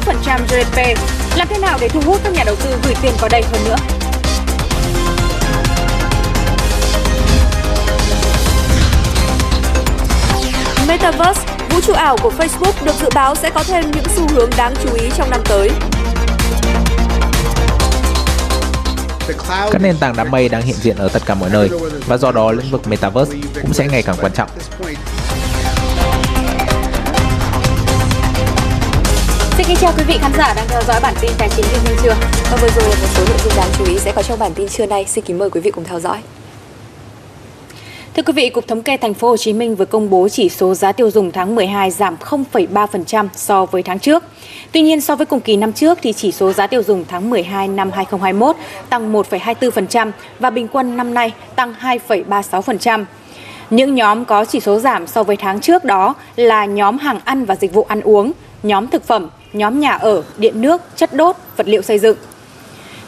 6% GDP. Làm thế nào để thu hút các nhà đầu tư gửi tiền vào đây hơn nữa? Metaverse, vũ trụ ảo của Facebook được dự báo sẽ có thêm những xu hướng đáng chú ý trong năm tới. Các nền tảng đám mây đang hiện diện ở tất cả mọi nơi và do đó lĩnh vực Metaverse cũng sẽ ngày càng quan trọng. Xin kính chào quý vị khán giả đang theo dõi bản tin tài chính liên minh trưa. Và vừa rồi là một số nội dung đáng chú ý sẽ có trong bản tin trưa nay. Xin kính mời quý vị cùng theo dõi. Thưa quý vị, Cục Thống kê Thành phố Hồ Chí Minh vừa công bố chỉ số giá tiêu dùng tháng 12 giảm 0,3% so với tháng trước. Tuy nhiên so với cùng kỳ năm trước thì chỉ số giá tiêu dùng tháng 12 năm 2021 tăng 1,24% và bình quân năm nay tăng 2,36%. Những nhóm có chỉ số giảm so với tháng trước đó là nhóm hàng ăn và dịch vụ ăn uống, nhóm thực phẩm, nhóm nhà ở, điện nước, chất đốt, vật liệu xây dựng.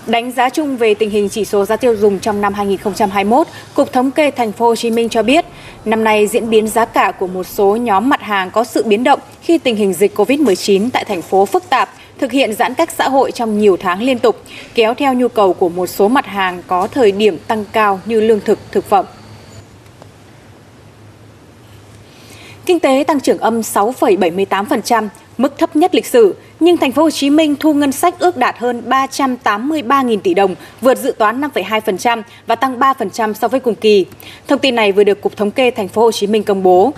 Đánh giá chung về tình hình chỉ số giá tiêu dùng trong năm 2021, Cục Thống kê Thành phố Hồ Chí Minh cho biết, năm nay diễn biến giá cả của một số nhóm mặt hàng có sự biến động khi tình hình dịch COVID-19 tại thành phố phức tạp, thực hiện giãn cách xã hội trong nhiều tháng liên tục, kéo theo nhu cầu của một số mặt hàng có thời điểm tăng cao như lương thực, thực phẩm. Kinh tế tăng trưởng âm 6,78%, mức thấp nhất lịch sử, nhưng thành phố Hồ Chí Minh thu ngân sách ước đạt hơn 383.000 tỷ đồng, vượt dự toán 5,2% và tăng 3% so với cùng kỳ. Thông tin này vừa được Cục Thống kê thành phố Hồ Chí Minh công bố.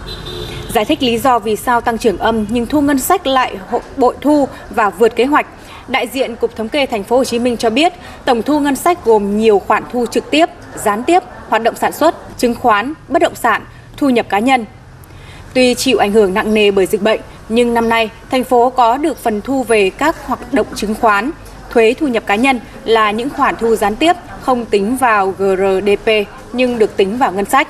Giải thích lý do vì sao tăng trưởng âm nhưng thu ngân sách lại bội thu và vượt kế hoạch. Đại diện Cục Thống kê Thành phố Hồ Chí Minh cho biết, tổng thu ngân sách gồm nhiều khoản thu trực tiếp, gián tiếp, hoạt động sản xuất, chứng khoán, bất động sản, thu nhập cá nhân. Tuy chịu ảnh hưởng nặng nề bởi dịch bệnh, nhưng năm nay thành phố có được phần thu về các hoạt động chứng khoán, thuế thu nhập cá nhân là những khoản thu gián tiếp không tính vào GRDP nhưng được tính vào ngân sách.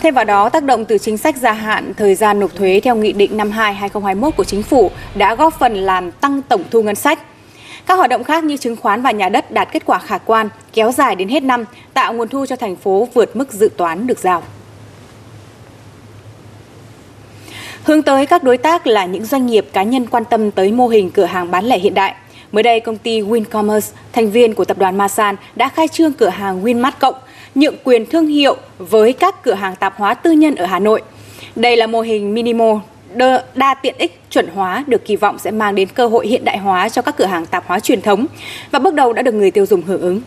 Thêm vào đó, tác động từ chính sách gia hạn thời gian nộp thuế theo Nghị định 52-2021 của Chính phủ đã góp phần làm tăng tổng thu ngân sách. Các hoạt động khác như chứng khoán và nhà đất đạt kết quả khả quan, kéo dài đến hết năm, tạo nguồn thu cho thành phố vượt mức dự toán được giao. Hướng tới các đối tác là những doanh nghiệp cá nhân quan tâm tới mô hình cửa hàng bán lẻ hiện đại. Mới đây, công ty Wincommerce, thành viên của tập đoàn Masan, đã khai trương cửa hàng Winmart Cộng, nhượng quyền thương hiệu với các cửa hàng tạp hóa tư nhân ở Hà Nội. Đây là mô hình minimal đa tiện ích chuẩn hóa được kỳ vọng sẽ mang đến cơ hội hiện đại hóa cho các cửa hàng tạp hóa truyền thống và bước đầu đã được người tiêu dùng hưởng ứng.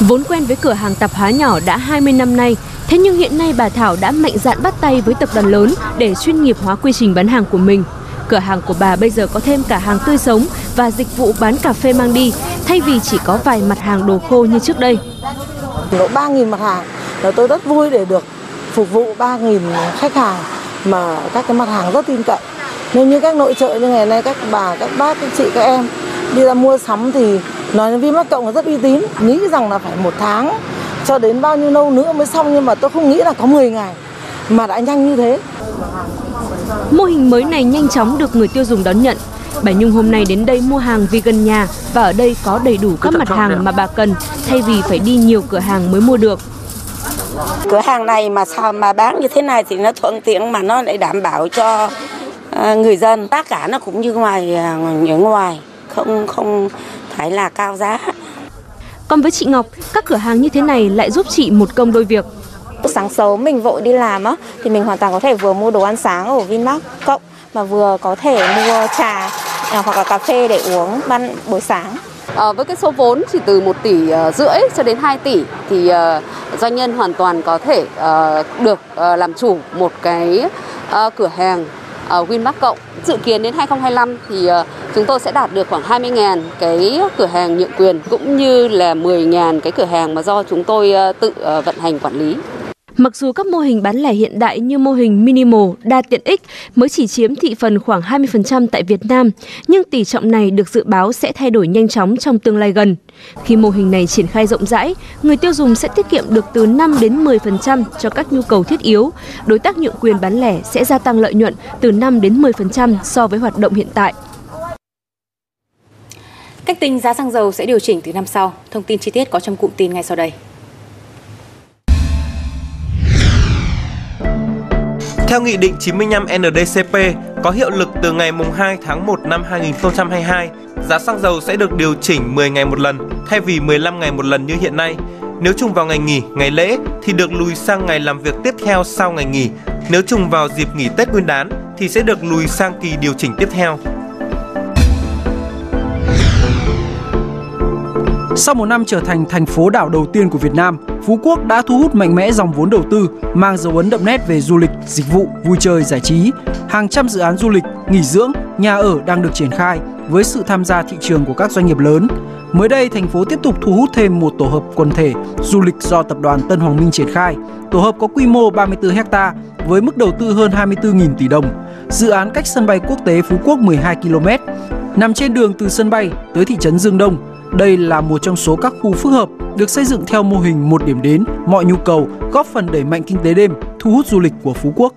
Vốn quen với cửa hàng tạp hóa nhỏ đã 20 năm nay, thế nhưng hiện nay bà Thảo đã mạnh dạn bắt tay với tập đoàn lớn để chuyên nghiệp hóa quy trình bán hàng của mình. Cửa hàng của bà bây giờ có thêm cả hàng tươi sống và dịch vụ bán cà phê mang đi, thay vì chỉ có vài mặt hàng đồ khô như trước đây. Độ 3.000 mặt hàng, là tôi rất vui để được phục vụ 3.000 khách hàng mà các cái mặt hàng rất tin cậy. Nếu như các nội trợ như ngày nay các bà, các bác, các chị, các em đi ra mua sắm thì nói đến Vinmart Cộng là rất uy tín. Nghĩ rằng là phải một tháng cho đến bao nhiêu lâu nữa mới xong nhưng mà tôi không nghĩ là có 10 ngày mà đã nhanh như thế. Mô hình mới này nhanh chóng được người tiêu dùng đón nhận. Bà Nhung hôm nay đến đây mua hàng vì gần nhà và ở đây có đầy đủ các mặt hàng mà bà cần thay vì phải đi nhiều cửa hàng mới mua được. Cửa hàng này mà sao mà bán như thế này thì nó thuận tiện mà nó lại đảm bảo cho à, người dân. Tất cả nó cũng như ngoài ở à, ngoài, không không phải là cao giá. Còn với chị Ngọc, các cửa hàng như thế này lại giúp chị một công đôi việc. Sáng sớm mình vội đi làm á thì mình hoàn toàn có thể vừa mua đồ ăn sáng ở Vinmart cộng mà vừa có thể mua trà à, hoặc là cà phê để uống ban buổi sáng. À, với cái số vốn chỉ từ 1 tỷ uh, rưỡi cho đến 2 tỷ thì uh, doanh nhân hoàn toàn có thể uh, được uh, làm chủ một cái uh, cửa hàng uh, Winmark cộng. Dự kiến đến 2025 thì uh, chúng tôi sẽ đạt được khoảng 20.000 cái cửa hàng nhượng quyền cũng như là 10.000 cái cửa hàng mà do chúng tôi uh, tự uh, vận hành quản lý. Mặc dù các mô hình bán lẻ hiện đại như mô hình minimal, đa tiện ích mới chỉ chiếm thị phần khoảng 20% tại Việt Nam, nhưng tỷ trọng này được dự báo sẽ thay đổi nhanh chóng trong tương lai gần. Khi mô hình này triển khai rộng rãi, người tiêu dùng sẽ tiết kiệm được từ 5 đến 10% cho các nhu cầu thiết yếu. Đối tác nhượng quyền bán lẻ sẽ gia tăng lợi nhuận từ 5 đến 10% so với hoạt động hiện tại. Cách tính giá xăng dầu sẽ điều chỉnh từ năm sau. Thông tin chi tiết có trong cụm tin ngay sau đây. Theo Nghị định 95 NDCP có hiệu lực từ ngày 2 tháng 1 năm 2022, giá xăng dầu sẽ được điều chỉnh 10 ngày một lần thay vì 15 ngày một lần như hiện nay. Nếu trùng vào ngày nghỉ, ngày lễ thì được lùi sang ngày làm việc tiếp theo sau ngày nghỉ. Nếu trùng vào dịp nghỉ Tết Nguyên đán thì sẽ được lùi sang kỳ điều chỉnh tiếp theo. Sau một năm trở thành thành phố đảo đầu tiên của Việt Nam, Phú Quốc đã thu hút mạnh mẽ dòng vốn đầu tư, mang dấu ấn đậm nét về du lịch, dịch vụ, vui chơi, giải trí. Hàng trăm dự án du lịch, nghỉ dưỡng, nhà ở đang được triển khai với sự tham gia thị trường của các doanh nghiệp lớn. Mới đây, thành phố tiếp tục thu hút thêm một tổ hợp quần thể du lịch do tập đoàn Tân Hoàng Minh triển khai. Tổ hợp có quy mô 34 ha với mức đầu tư hơn 24.000 tỷ đồng. Dự án cách sân bay quốc tế Phú Quốc 12 km, nằm trên đường từ sân bay tới thị trấn Dương Đông. Đây là một trong số các khu phức hợp được xây dựng theo mô hình một điểm đến, mọi nhu cầu, góp phần đẩy mạnh kinh tế đêm, thu hút du lịch của Phú Quốc.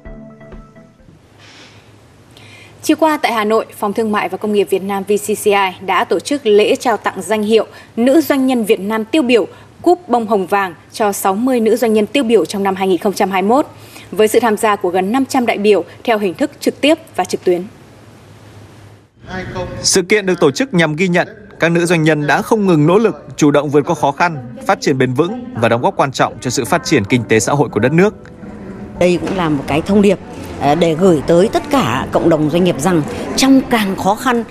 Chiều qua tại Hà Nội, Phòng Thương mại và Công nghiệp Việt Nam VCCI đã tổ chức lễ trao tặng danh hiệu Nữ doanh nhân Việt Nam tiêu biểu Cúp Bông Hồng Vàng cho 60 nữ doanh nhân tiêu biểu trong năm 2021, với sự tham gia của gần 500 đại biểu theo hình thức trực tiếp và trực tuyến. Sự kiện được tổ chức nhằm ghi nhận các nữ doanh nhân đã không ngừng nỗ lực, chủ động vượt qua khó khăn, phát triển bền vững và đóng góp quan trọng cho sự phát triển kinh tế xã hội của đất nước. Đây cũng là một cái thông điệp ờ, để gửi tới tất cả cộng đồng doanh nghiệp rằng trong càng khó khăn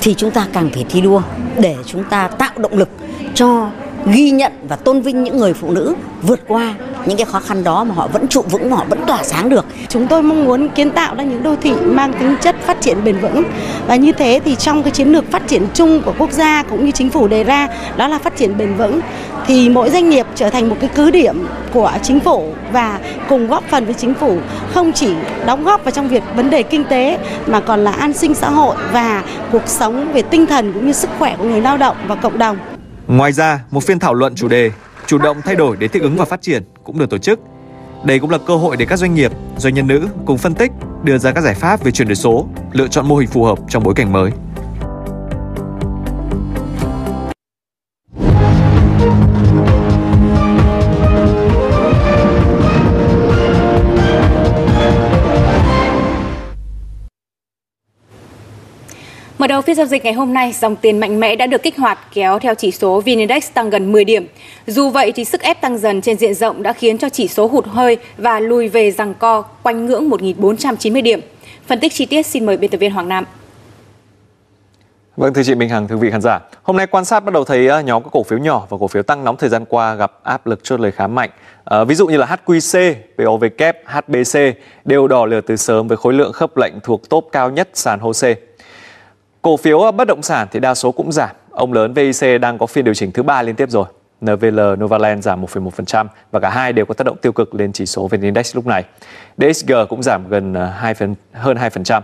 thì chúng ta càng phải thi đua để chúng ta tạo động lực cho ghi nhận và tôn vinh những người phụ nữ vượt qua những cái khó khăn đó mà họ vẫn trụ vững, mà họ vẫn tỏa sáng được. Chúng tôi mong muốn kiến tạo ra những đô thị mang tính chất phát triển bền vững và như thế thì trong cái chiến lược phát triển chung của quốc gia cũng như chính phủ đề ra, đó là phát triển bền vững, thì mỗi doanh nghiệp trở thành một cái cứ điểm của chính phủ và cùng góp phần với chính phủ, không chỉ đóng góp vào trong việc vấn đề kinh tế mà còn là an sinh xã hội và cuộc sống về tinh thần cũng như sức khỏe của người lao động và cộng đồng. Ngoài ra, một phiên thảo luận chủ đề chủ động thay đổi để thích ứng và phát triển cũng được tổ chức. Đây cũng là cơ hội để các doanh nghiệp, doanh nhân nữ cùng phân tích, đưa ra các giải pháp về chuyển đổi số, lựa chọn mô hình phù hợp trong bối cảnh mới. Mở đầu phiên giao dịch ngày hôm nay, dòng tiền mạnh mẽ đã được kích hoạt kéo theo chỉ số VN Index tăng gần 10 điểm. Dù vậy thì sức ép tăng dần trên diện rộng đã khiến cho chỉ số hụt hơi và lùi về rằng co quanh ngưỡng 1.490 điểm. Phân tích chi tiết xin mời biên tập viên Hoàng Nam. Vâng thưa chị Minh Hằng, thưa vị khán giả. Hôm nay quan sát bắt đầu thấy ờ, nhóm các cổ phiếu nhỏ và cổ phiếu tăng nóng thời gian qua gặp áp lực chốt lời khá mạnh. À, ví dụ như là HQC, POV kép, HBC đều đỏ lửa từ sớm với khối lượng khớp lệnh thuộc top cao nhất sàn HOSE. Cổ phiếu ờ, bất động sản thì đa số cũng giảm. Ông lớn VIC đang có phiên điều chỉnh thứ ba liên tiếp rồi. NVL Novaland giảm 1,1% và cả hai đều có tác động tiêu cực lên chỉ số VN Index lúc này. DXG cũng giảm gần ờ, 2 phần, hơn 2%.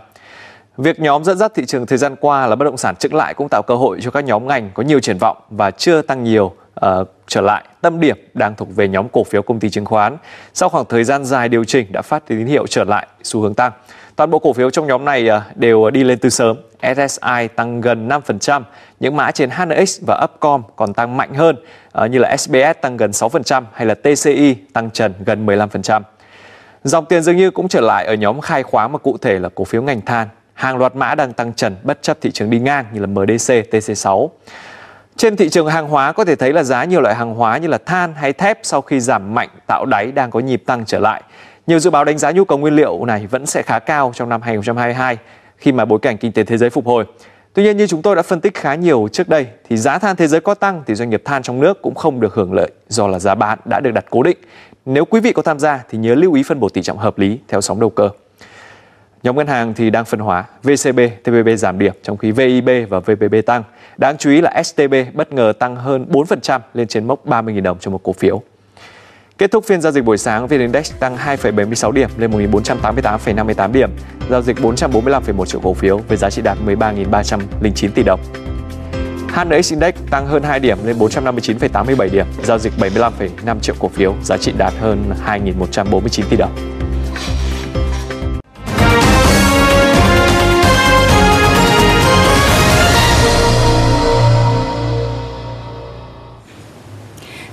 Việc nhóm dẫn dắt thị trường thời gian qua là bất động sản chững lại cũng tạo cơ hội cho các nhóm ngành có nhiều triển vọng và chưa tăng nhiều uh, trở lại. Tâm điểm đang thuộc về nhóm cổ phiếu công ty chứng khoán. Sau khoảng thời gian dài điều chỉnh đã phát tín hiệu trở lại xu hướng tăng. Toàn bộ cổ phiếu trong nhóm này uh, đều đi lên từ sớm. SSI tăng gần 5%, những mã trên HNX và Upcom còn tăng mạnh hơn uh, như là SBS tăng gần 6% hay là TCI tăng trần gần 15%. Dòng tiền dường như cũng trở lại ở nhóm khai khoáng mà cụ thể là cổ phiếu ngành than, hàng loạt mã đang tăng trần bất chấp thị trường đi ngang như là MDC, TC6. Trên thị trường hàng hóa có thể thấy là giá nhiều loại hàng hóa như là than hay thép sau khi giảm mạnh, tạo đáy đang có nhịp tăng trở lại. Nhiều dự báo đánh giá nhu cầu nguyên liệu này vẫn sẽ khá cao trong năm 2022 khi mà bối cảnh kinh tế thế giới phục hồi. Tuy nhiên, như chúng tôi đã phân tích khá nhiều trước đây, thì giá than thế giới có tăng thì doanh nghiệp than trong nước cũng không được hưởng lợi do là giá bán đã được đặt cố định. Nếu quý vị có tham gia thì nhớ lưu ý phân bổ tỷ trọng hợp lý theo sóng đầu cơ. Nhóm ngân hàng thì đang phân hóa, VCB, TPB giảm điểm trong khi VIB và VPB tăng. Đáng chú ý là STB bất ngờ tăng hơn 4% lên trên mốc 30.000 đồng cho một cổ phiếu. Kết thúc phiên giao dịch buổi sáng, VN Index tăng 2,76 điểm lên 1.488,58 điểm, giao dịch 445,1 triệu cổ phiếu với giá trị đạt 13.309 tỷ đồng. HNX Index tăng hơn 2 điểm lên 459,87 điểm, giao dịch 75,5 triệu cổ phiếu, giá trị đạt hơn 2.149 tỷ đồng.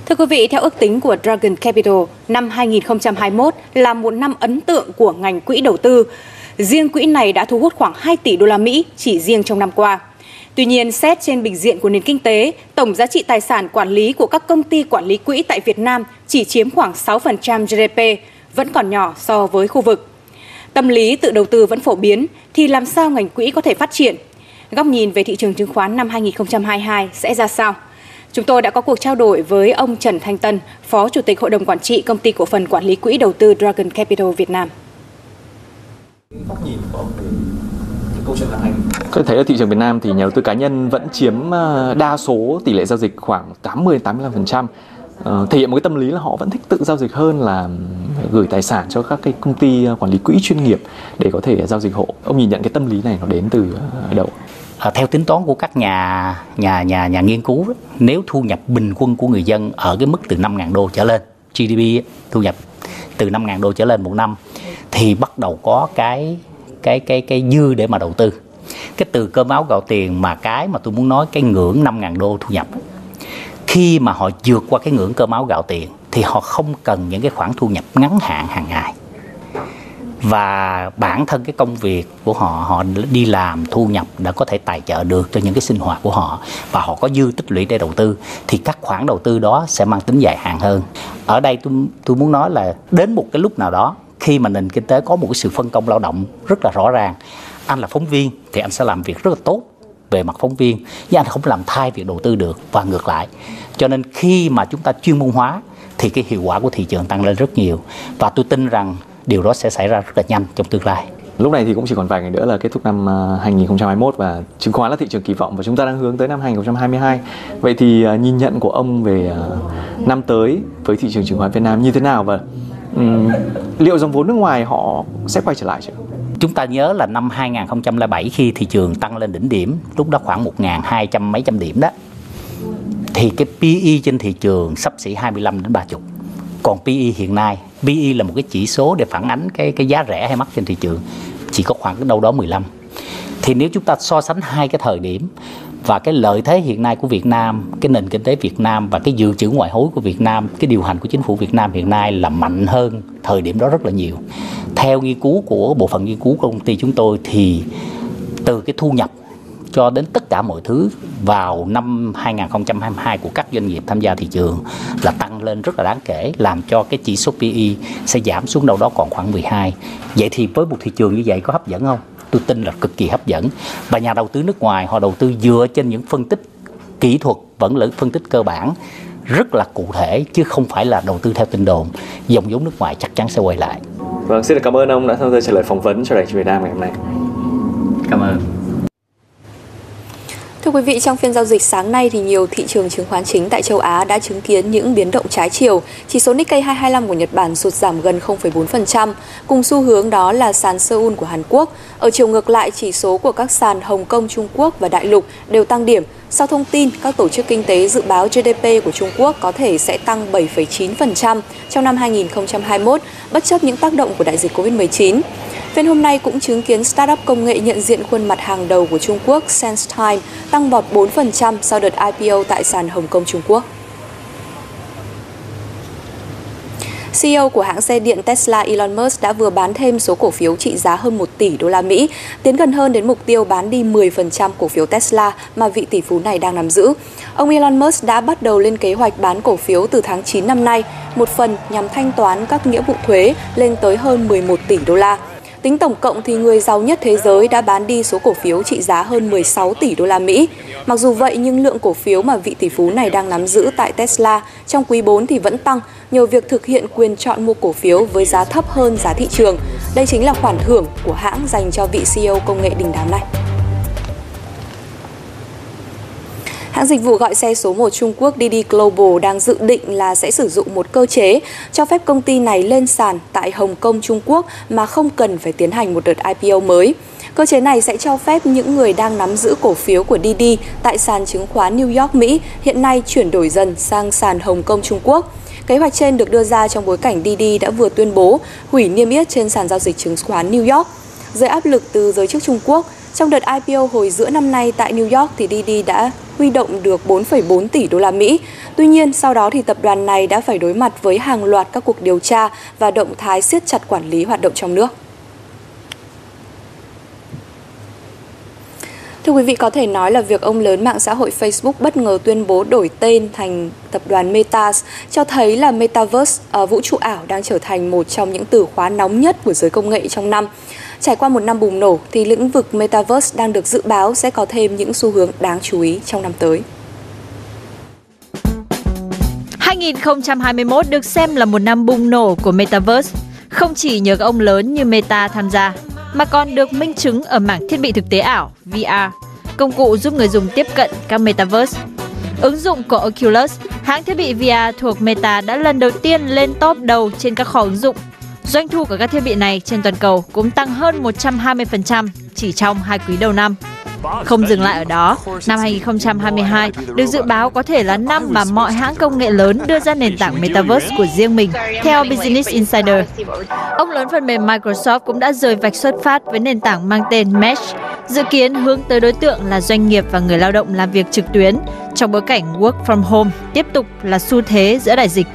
Thưa quý vị, theo ước tính của Dragon Capital, năm 2021 là một năm ấn tượng của ngành quỹ đầu tư. Riêng quỹ này đã thu hút khoảng 2 tỷ đô la Mỹ chỉ riêng trong năm qua. Tuy nhiên, xét trên bình diện của nền kinh tế, tổng giá trị tài sản quản lý của các công ty quản lý quỹ tại Việt Nam chỉ chiếm khoảng 6% GDP, vẫn còn nhỏ so với khu vực. Tâm lý tự đầu tư vẫn phổ biến, thì làm sao ngành quỹ có thể phát triển? Góc nhìn về thị trường chứng khoán năm 2022 sẽ ra sao? Chúng tôi đã có cuộc trao đổi với ông Trần Thanh Tân, Phó Chủ tịch Hội đồng Quản trị Công ty Cổ phần Quản lý Quỹ Đầu tư Dragon Capital Việt Nam. Có thể thấy ở thị trường Việt Nam thì nhà đầu tư cá nhân vẫn chiếm ờ, đa số tỷ lệ giao dịch khoảng 80-85%. Ờ, thể hiện một cái tâm lý là họ vẫn thích tự giao dịch hơn là gửi tài sản cho các cái công ty quản lý quỹ chuyên nghiệp để có thể giao dịch hộ. Ông nhìn nhận cái tâm lý này nó đến từ ờ, đâu? À, theo tính toán của các nhà nhà nhà nhà nghiên cứu nếu thu nhập bình quân của người dân ở cái mức từ 5.000 đô trở lên GDP thu nhập từ 5.000 đô trở lên một năm thì bắt đầu có cái cái cái cái dư để mà đầu tư. Cái từ cơm áo gạo tiền mà cái mà tôi muốn nói cái ngưỡng 5.000 đô thu nhập khi mà họ vượt qua cái ngưỡng cơm áo gạo tiền thì họ không cần những cái khoản thu nhập ngắn hạn hàng ngày và bản thân cái công việc của họ họ đi làm, thu nhập đã có thể tài trợ được cho những cái sinh hoạt của họ và họ có dư tích lũy để đầu tư, thì các khoản đầu tư đó sẽ mang tính dài hạn hơn. Ở đây tôi tôi muốn nói là đến một cái lúc nào đó, khi mà nền kinh tế có một cái sự phân công lao động rất là rõ ràng, anh là phóng viên thì anh sẽ làm việc rất là tốt về mặt phóng viên nhưng anh không làm thay việc đầu tư được và ngược lại. Cho nên khi mà chúng ta chuyên môn hóa, thì cái hiệu quả của thị trường tăng lên rất nhiều. Và tôi tin rằng điều đó sẽ xảy ra rất là nhanh trong tương lai Lúc này thì cũng chỉ còn vài ngày nữa là kết thúc năm 2021 ờ, và chứng khoán là thị trường kỳ vọng và chúng ta đang hướng tới năm 2022. Vậy thì ờ, nhìn nhận của ông về ờ, năm tới với thị trường chứng khoán Việt Nam như thế nào và um, liệu dòng vốn nước ngoài họ sẽ quay trở lại chưa? Chúng ta nhớ là năm 2007 khi thị trường tăng lên đỉnh điểm, lúc đó khoảng 1.200 mấy trăm điểm đó, thì cái PE trên thị trường sắp xỉ 25 đến 30. Còn PE hiện nay, PE là một cái chỉ số để phản ánh cái cái giá rẻ hay mắc trên thị trường, chỉ có khoảng đâu đó 15. Thì nếu chúng ta so sánh hai cái thời điểm và cái lợi thế hiện nay của Việt Nam, cái nền kinh tế Việt Nam và cái dự trữ ngoại hối của Việt Nam, cái điều hành của chính phủ Việt Nam hiện nay là mạnh hơn thời điểm đó rất là nhiều. Theo nghiên cứu của bộ phận nghiên cứu của công ty chúng tôi thì từ cái thu nhập cho đến tất cả mọi thứ vào năm 2022 của các doanh nghiệp tham gia thị trường là tăng lên rất là đáng kể làm cho cái chỉ số PE sẽ giảm xuống đâu đó còn khoảng 12. Vậy thì với một thị trường như vậy có hấp dẫn không? tôi tin là cực kỳ hấp dẫn. Và nhà đầu tư nước ngoài họ đầu tư dựa trên những phân tích kỹ thuật vẫn là phân tích cơ bản rất là cụ thể chứ không phải là đầu tư theo tin đồn. Dòng vốn nước ngoài chắc chắn sẽ quay lại. Vâng xin cảm ơn ông đã tham gia trả lời phỏng vấn cho đài truyền Việt Nam ngày hôm nay. Cảm ơn Thưa quý vị, trong phiên giao dịch sáng nay thì nhiều thị trường chứng khoán chính tại châu Á đã chứng kiến những biến động trái chiều. Chỉ số Nikkei 225 của Nhật Bản sụt giảm gần 0,4%, cùng xu hướng đó là sàn Seoul của Hàn Quốc. Ở chiều ngược lại, chỉ số của các sàn Hồng Kông, Trung Quốc và Đại lục đều tăng điểm. Sau thông tin, các tổ chức kinh tế dự báo GDP của Trung Quốc có thể sẽ tăng 7,9% trong năm 2021, bất chấp những tác động của đại dịch COVID-19. Phiên hôm nay cũng chứng kiến startup công nghệ nhận diện khuôn mặt hàng đầu của Trung Quốc SenseTime tăng vọt 4% sau đợt IPO tại sàn Hồng Kông Trung Quốc. CEO của hãng xe điện Tesla Elon Musk đã vừa bán thêm số cổ phiếu trị giá hơn 1 tỷ đô la Mỹ, tiến gần hơn đến mục tiêu bán đi 10% cổ phiếu Tesla mà vị tỷ phú này đang nắm giữ. Ông Elon Musk đã bắt đầu lên kế hoạch bán cổ phiếu từ tháng 9 năm nay, một phần nhằm thanh toán các nghĩa vụ thuế lên tới hơn 11 tỷ đô la. Tính tổng cộng thì người giàu nhất thế giới đã bán đi số cổ phiếu trị giá hơn 16 tỷ đô la Mỹ. Mặc dù vậy, nhưng lượng cổ phiếu mà vị tỷ phú này đang nắm giữ tại Tesla trong quý 4 thì vẫn tăng nhờ việc thực hiện quyền chọn mua cổ phiếu với giá thấp hơn giá thị trường. Đây chính là khoản thưởng của hãng dành cho vị CEO công nghệ đình đám này. Hãng dịch vụ gọi xe số 1 Trung Quốc Didi Global đang dự định là sẽ sử dụng một cơ chế cho phép công ty này lên sàn tại Hồng Kông, Trung Quốc mà không cần phải tiến hành một đợt IPO mới. Cơ chế này sẽ cho phép những người đang nắm giữ cổ phiếu của Didi tại sàn chứng khoán New York, Mỹ hiện nay chuyển đổi dần sang sàn Hồng Kông, Trung Quốc. Kế hoạch trên được đưa ra trong bối cảnh Didi đã vừa tuyên bố hủy niêm yết trên sàn giao dịch chứng khoán New York. Dưới áp lực từ giới chức Trung Quốc, trong đợt IPO hồi giữa năm nay tại New York thì Didi đã huy động được 4,4 tỷ đô la Mỹ. Tuy nhiên, sau đó thì tập đoàn này đã phải đối mặt với hàng loạt các cuộc điều tra và động thái siết chặt quản lý hoạt động trong nước. Thưa quý vị, có thể nói là việc ông lớn mạng xã hội Facebook bất ngờ tuyên bố đổi tên thành tập đoàn Meta cho thấy là Metaverse, uh, vũ trụ ảo đang trở thành một trong những từ khóa nóng nhất của giới công nghệ trong năm. Trải qua một năm bùng nổ thì lĩnh vực Metaverse đang được dự báo sẽ có thêm những xu hướng đáng chú ý trong năm tới. 2021 được xem là một năm bùng nổ của Metaverse, không chỉ nhờ các ông lớn như Meta tham gia, mà còn được minh chứng ở mảng thiết bị thực tế ảo VR, công cụ giúp người dùng tiếp cận các Metaverse. Ứng dụng của Oculus, hãng thiết bị VR thuộc Meta đã lần đầu tiên lên top đầu trên các kho ứng dụng. Doanh thu của các thiết bị này trên toàn cầu cũng tăng hơn 120% chỉ trong hai quý đầu năm. Không dừng lại ở đó, năm 2022 được dự báo có thể là năm mà mọi hãng công nghệ lớn đưa ra nền tảng Metaverse của riêng mình, theo Business Insider. Ông lớn phần mềm Microsoft cũng đã rời vạch xuất phát với nền tảng mang tên Mesh, dự kiến hướng tới đối tượng là doanh nghiệp và người lao động làm việc trực tuyến trong bối cảnh work from home tiếp tục là xu thế giữa đại dịch.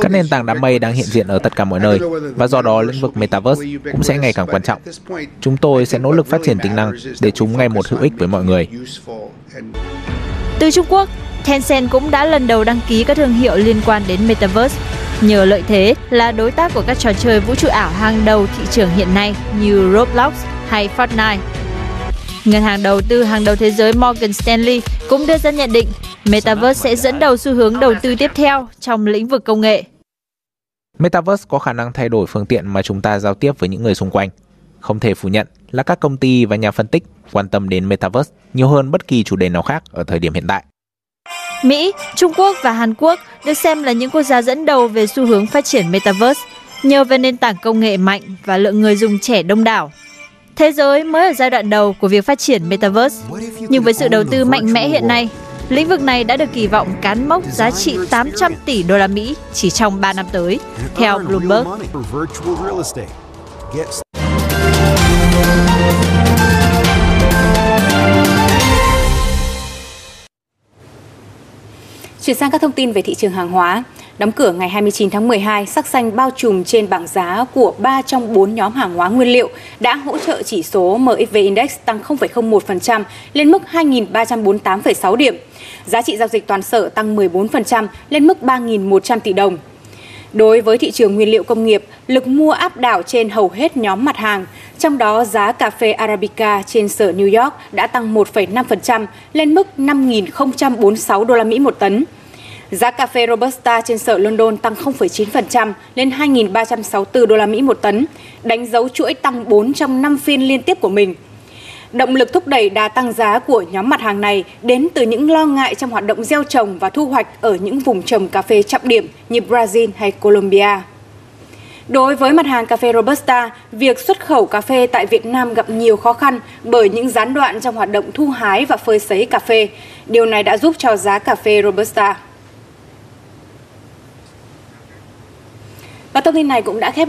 Các nền tảng đám mây đang hiện diện ở tất cả mọi nơi và do đó lĩnh vực Metaverse cũng sẽ ngày càng quan trọng. Chúng tôi sẽ nỗ lực phát triển tính năng để chúng ngày một hữu ích với mọi người. Từ Trung Quốc, Tencent cũng đã lần đầu đăng ký các thương hiệu liên quan đến Metaverse. Nhờ lợi thế là đối tác của các trò chơi vũ trụ ảo hàng đầu thị trường hiện nay như Roblox hay Fortnite. Ngân hàng đầu tư hàng đầu thế giới Morgan Stanley cũng đưa ra nhận định Metaverse sẽ dẫn đầu xu hướng đầu tư tiếp theo trong lĩnh vực công nghệ. Metaverse có khả năng thay đổi phương tiện mà chúng ta giao tiếp với những người xung quanh. Không thể phủ nhận là các công ty và nhà phân tích quan tâm đến Metaverse nhiều hơn bất kỳ chủ đề nào khác ở thời điểm hiện tại. Mỹ, Trung Quốc và Hàn Quốc được xem là những quốc gia dẫn đầu về xu hướng phát triển Metaverse nhờ về nền tảng công nghệ mạnh và lượng người dùng trẻ đông đảo. Thế giới mới ở giai đoạn đầu của việc phát triển Metaverse, nhưng với sự đầu tư mạnh mẽ hiện nay, lĩnh vực này đã được kỳ vọng cán mốc giá trị 800 tỷ đô la Mỹ chỉ trong 3 năm tới, theo Bloomberg. Chuyển sang các thông tin về thị trường hàng hóa. Đóng cửa ngày 29 tháng 12, sắc xanh bao trùm trên bảng giá của 3 trong 4 nhóm hàng hóa nguyên liệu đã hỗ trợ chỉ số MXV Index tăng 0,01% lên mức 2.348,6 điểm. Giá trị giao dịch toàn sở tăng 14% lên mức 3.100 tỷ đồng. Đối với thị trường nguyên liệu công nghiệp, lực mua áp đảo trên hầu hết nhóm mặt hàng, trong đó giá cà phê Arabica trên sở New York đã tăng 1,5% lên mức 5.046 đô la Mỹ một tấn. Giá cà phê Robusta trên sở London tăng 0,9% lên 2.364 đô la Mỹ một tấn, đánh dấu chuỗi tăng 4 trong 5 phiên liên tiếp của mình. Động lực thúc đẩy đà tăng giá của nhóm mặt hàng này đến từ những lo ngại trong hoạt động gieo trồng và thu hoạch ở những vùng trồng cà phê trọng điểm như Brazil hay Colombia. Đối với mặt hàng cà phê Robusta, việc xuất khẩu cà phê tại Việt Nam gặp nhiều khó khăn bởi những gián đoạn trong hoạt động thu hái và phơi sấy cà phê. Điều này đã giúp cho giá cà phê Robusta. Và thông tin này cũng đã khép lại